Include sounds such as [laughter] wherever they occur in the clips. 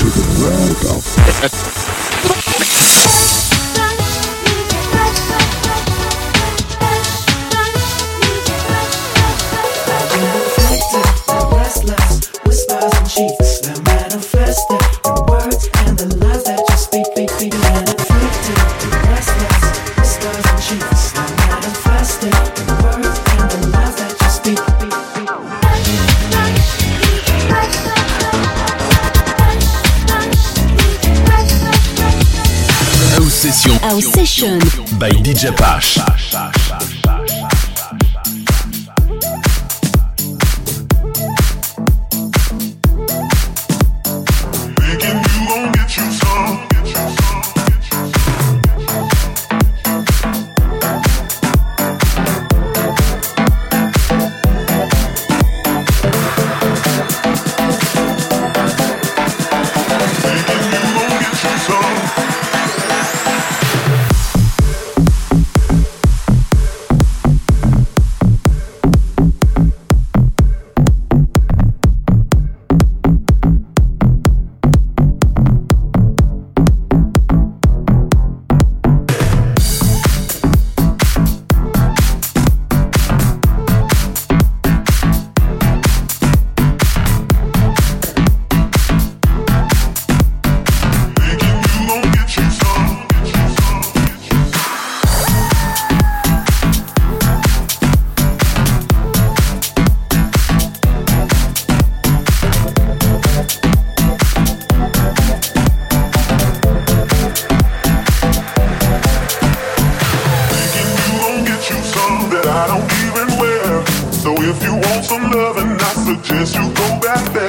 to the world of [laughs] by DJ Pash. some love and I suggest you go back there.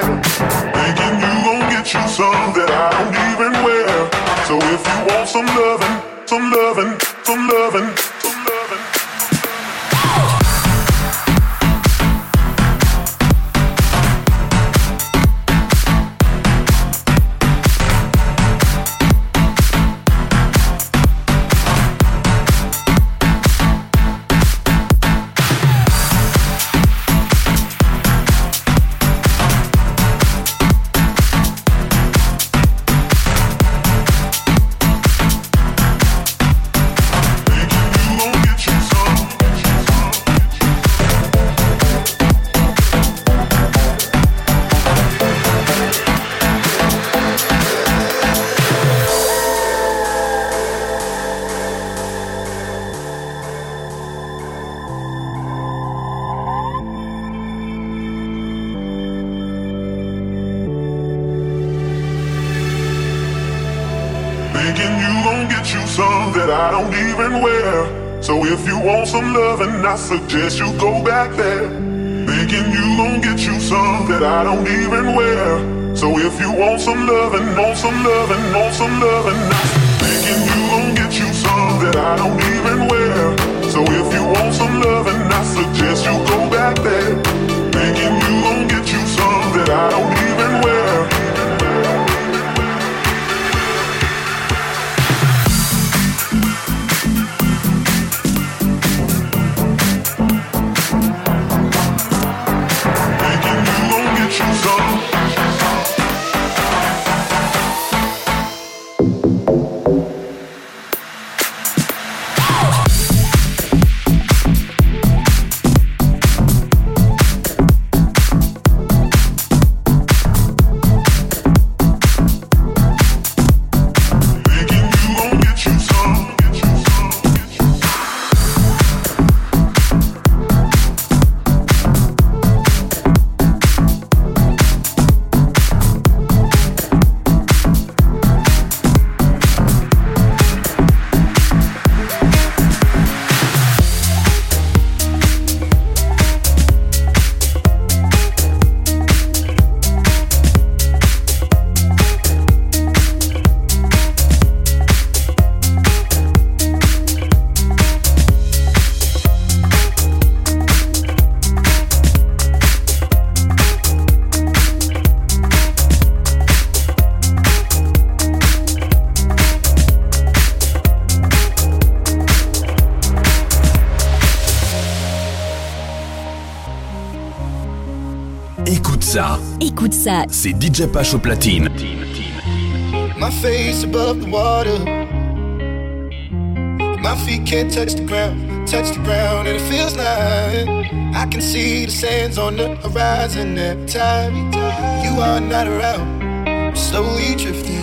I suggest you ça, c'est DJ Pache au platine. My face above the water. My feet can't touch the ground, touch the ground, and it feels like I can see the sands on the horizon every time you are not around. Slowly drifting.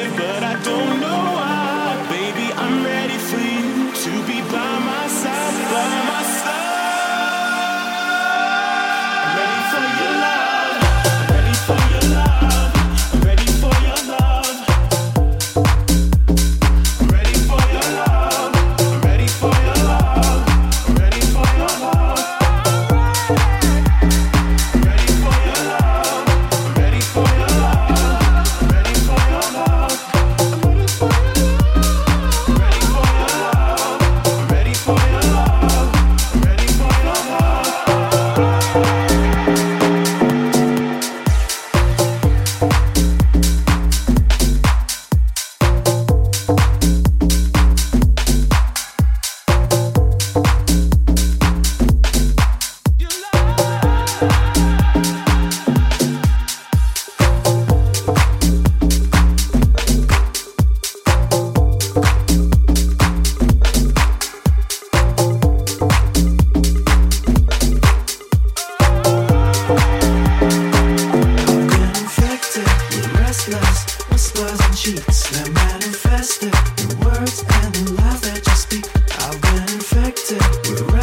it, but I don't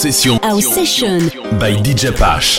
Session. House Session. By DJ Pash.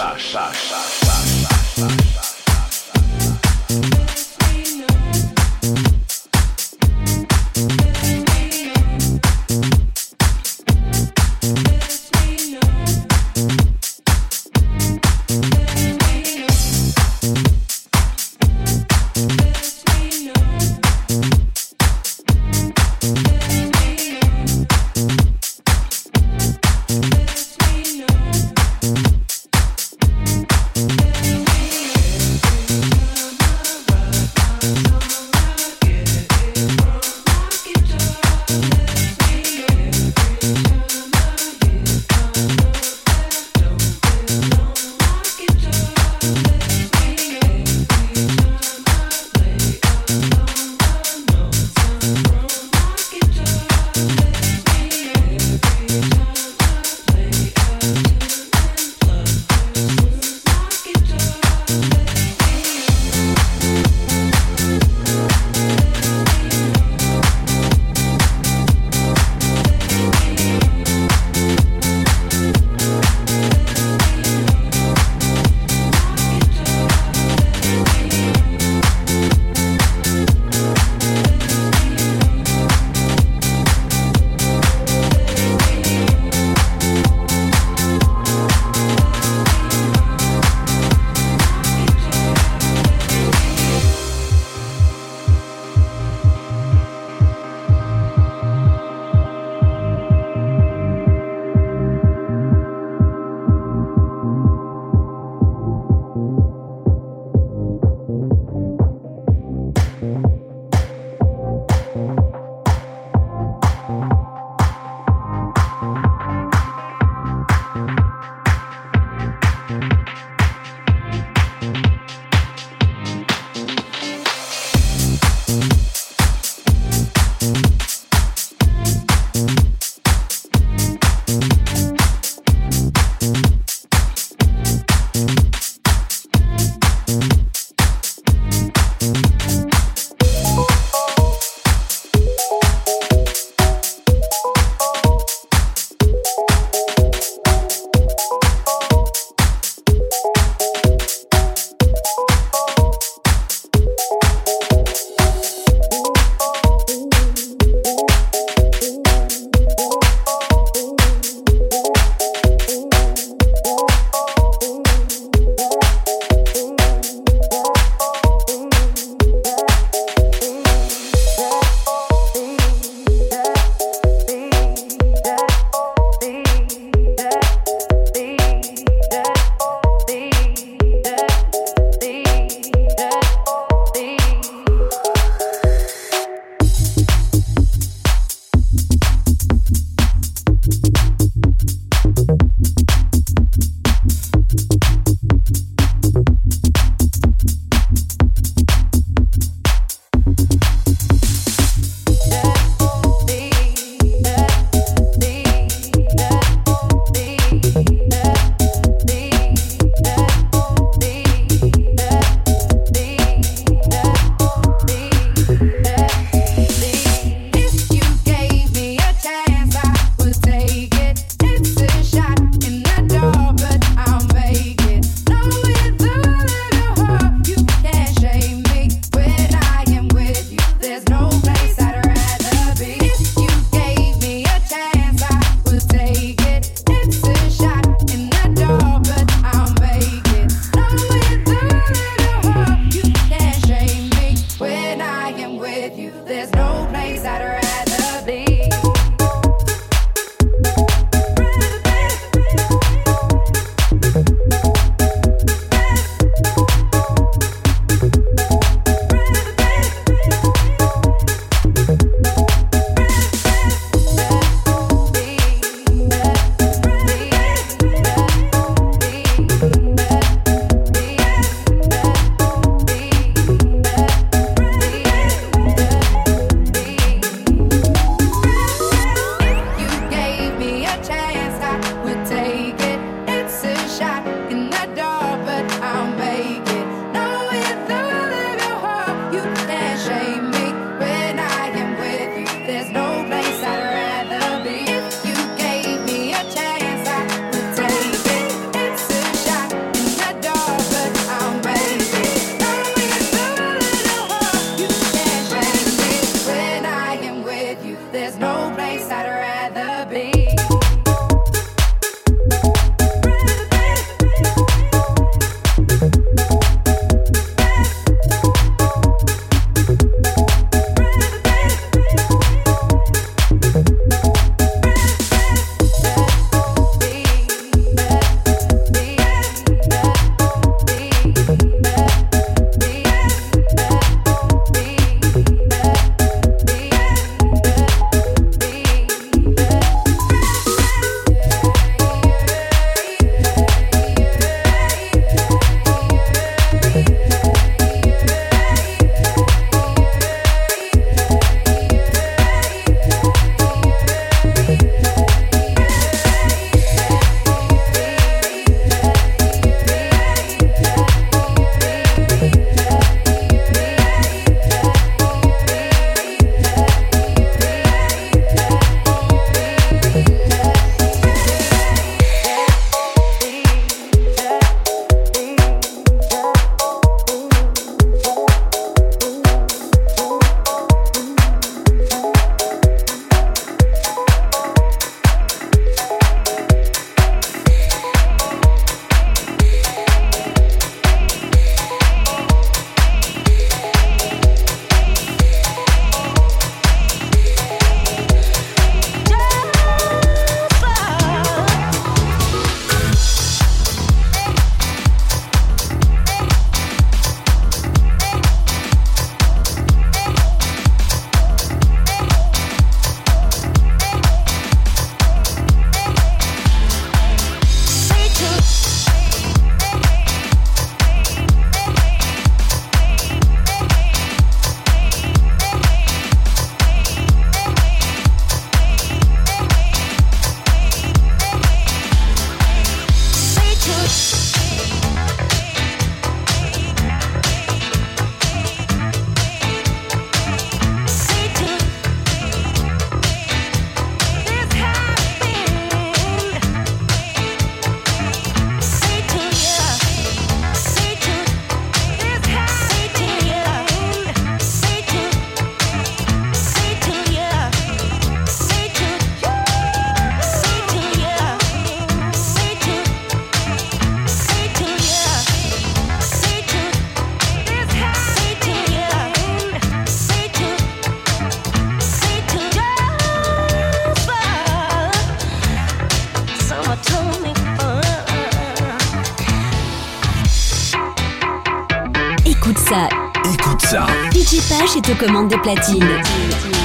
Bye. Commandes des platines.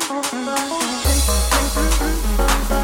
Thank you.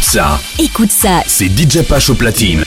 Écoute ça. Écoute ça. C'est DJ Pacho platine.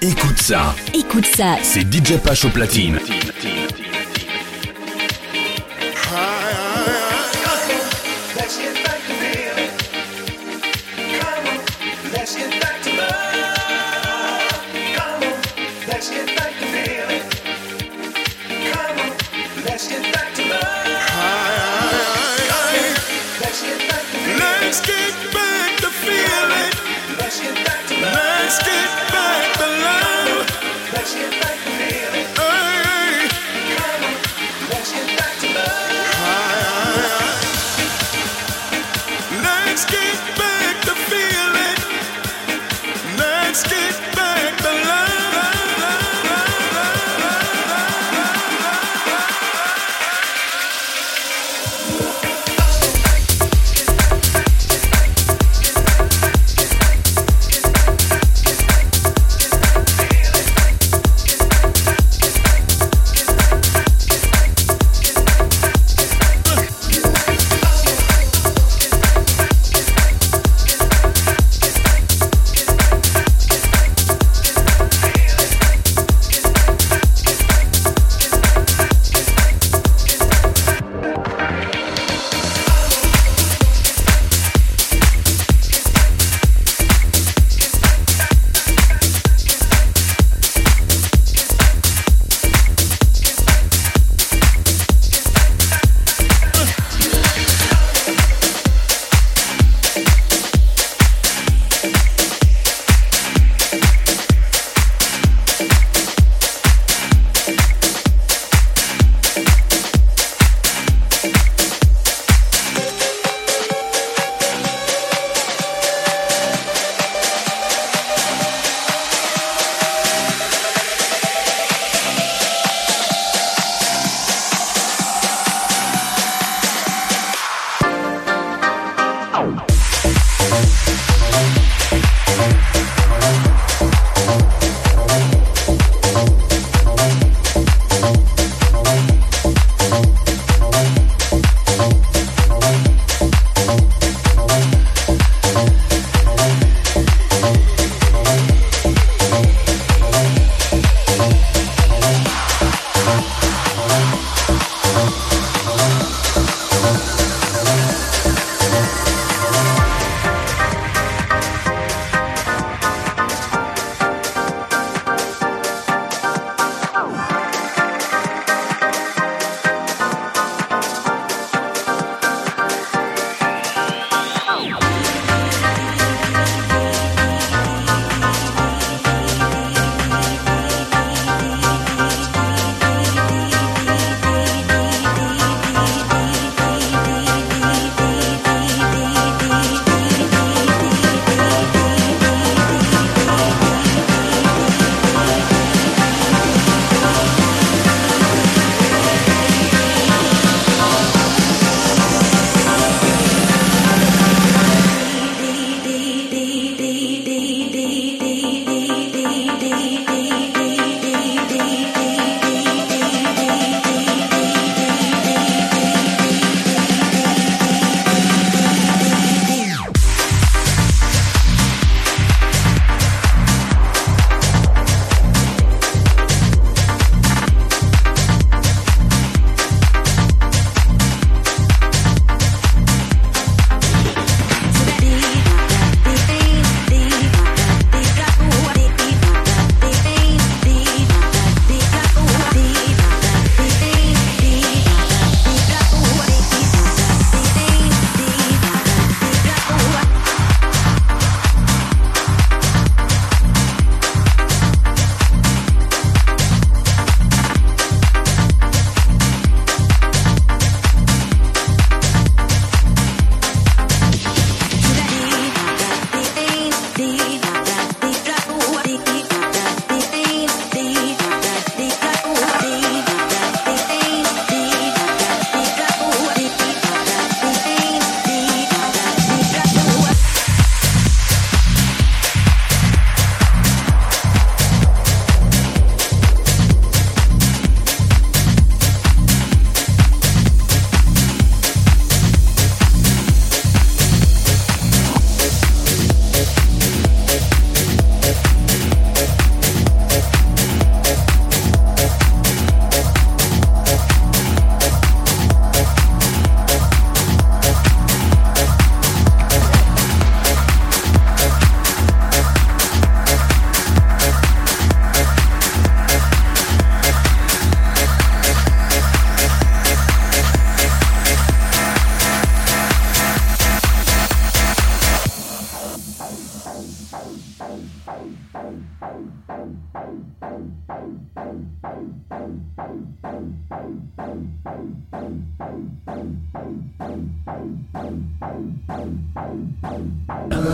Écoute ça. Écoute ça. C'est DJ Pache au platine.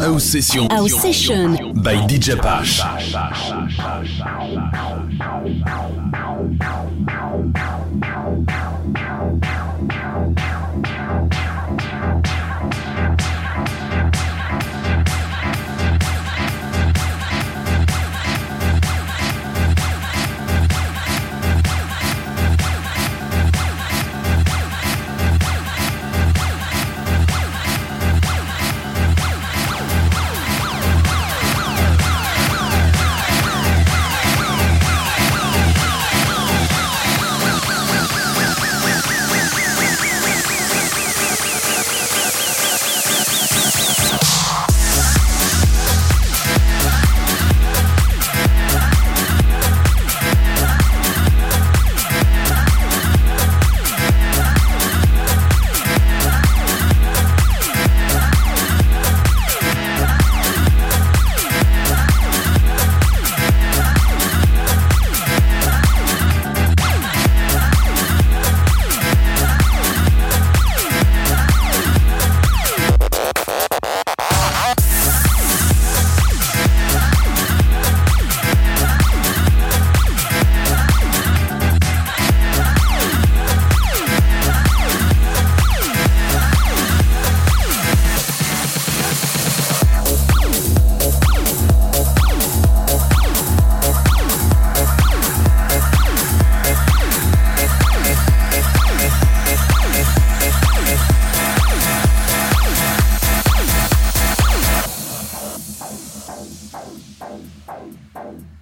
House Session. House Session. By DJ Pash. Bye.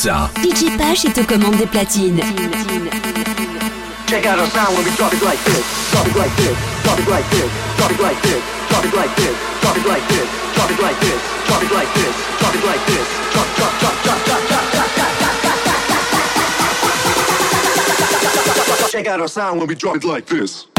Ça. DJ Pash est aux commandes des platines. Check out our sound when we drop it like this. Drop it like this. Drop it like this. Drop it like this. Drop it like this. Drop it like this. Drop it like this. Drop it like this. Drop it like this. Drop drop drop drop drop drop drop drop drop. Check out our sound when we drop it like this.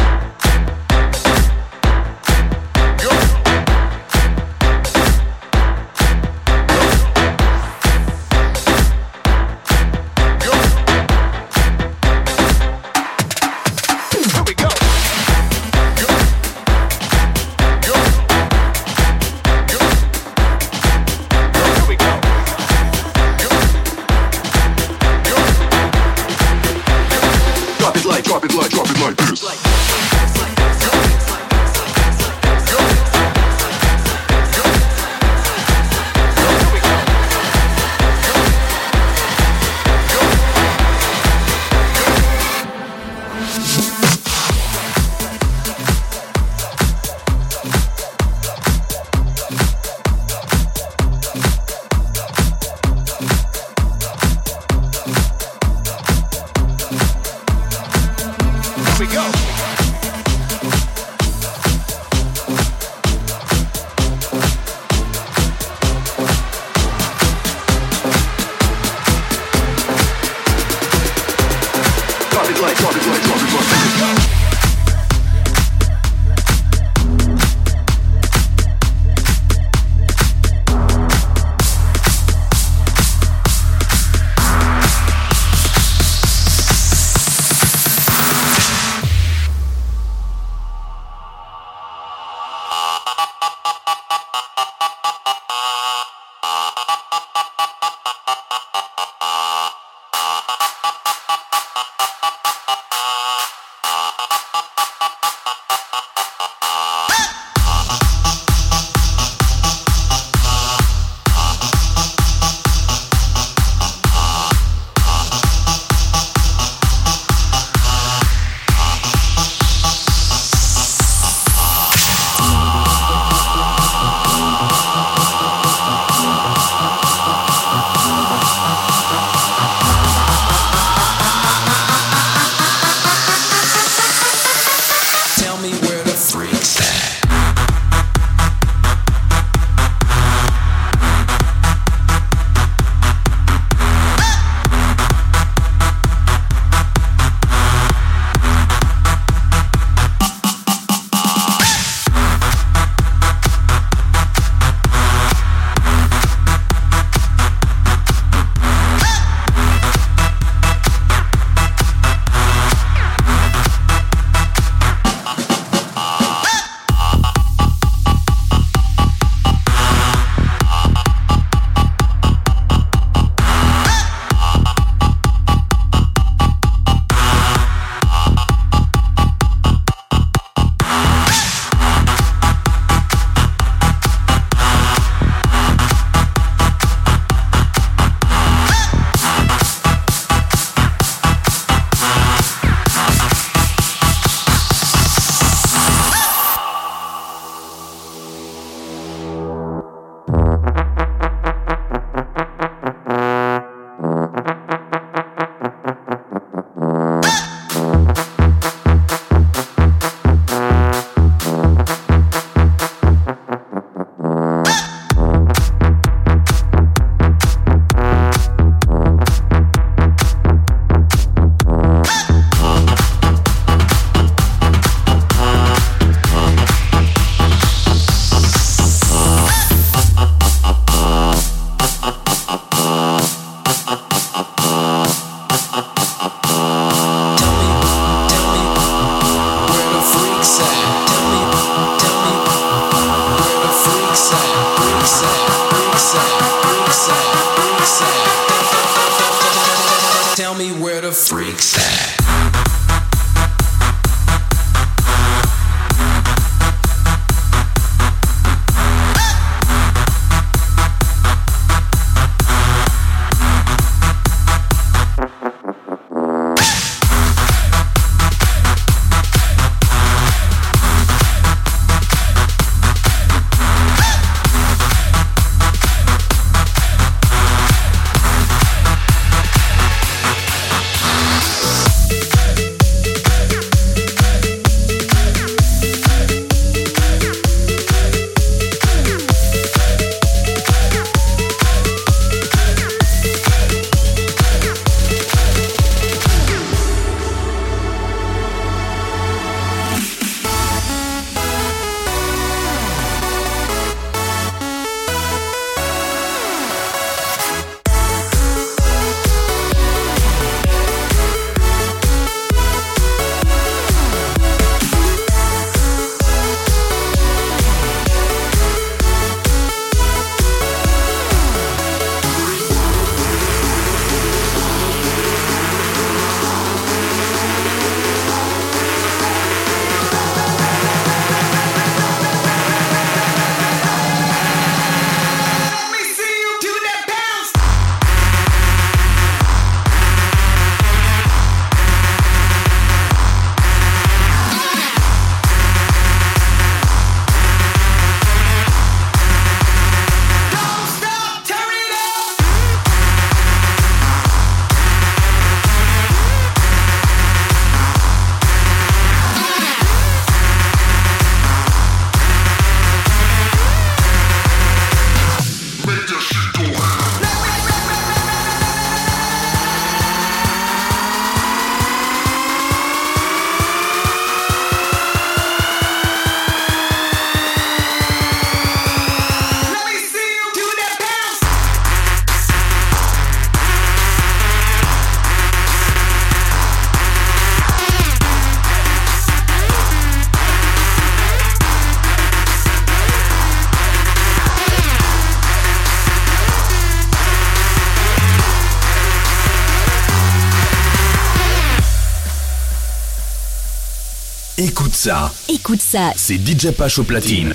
Ça, Écoute ça. c'est DJ Pash au platine.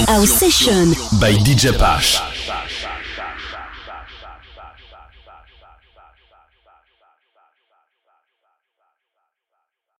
Our session by DJ Pash.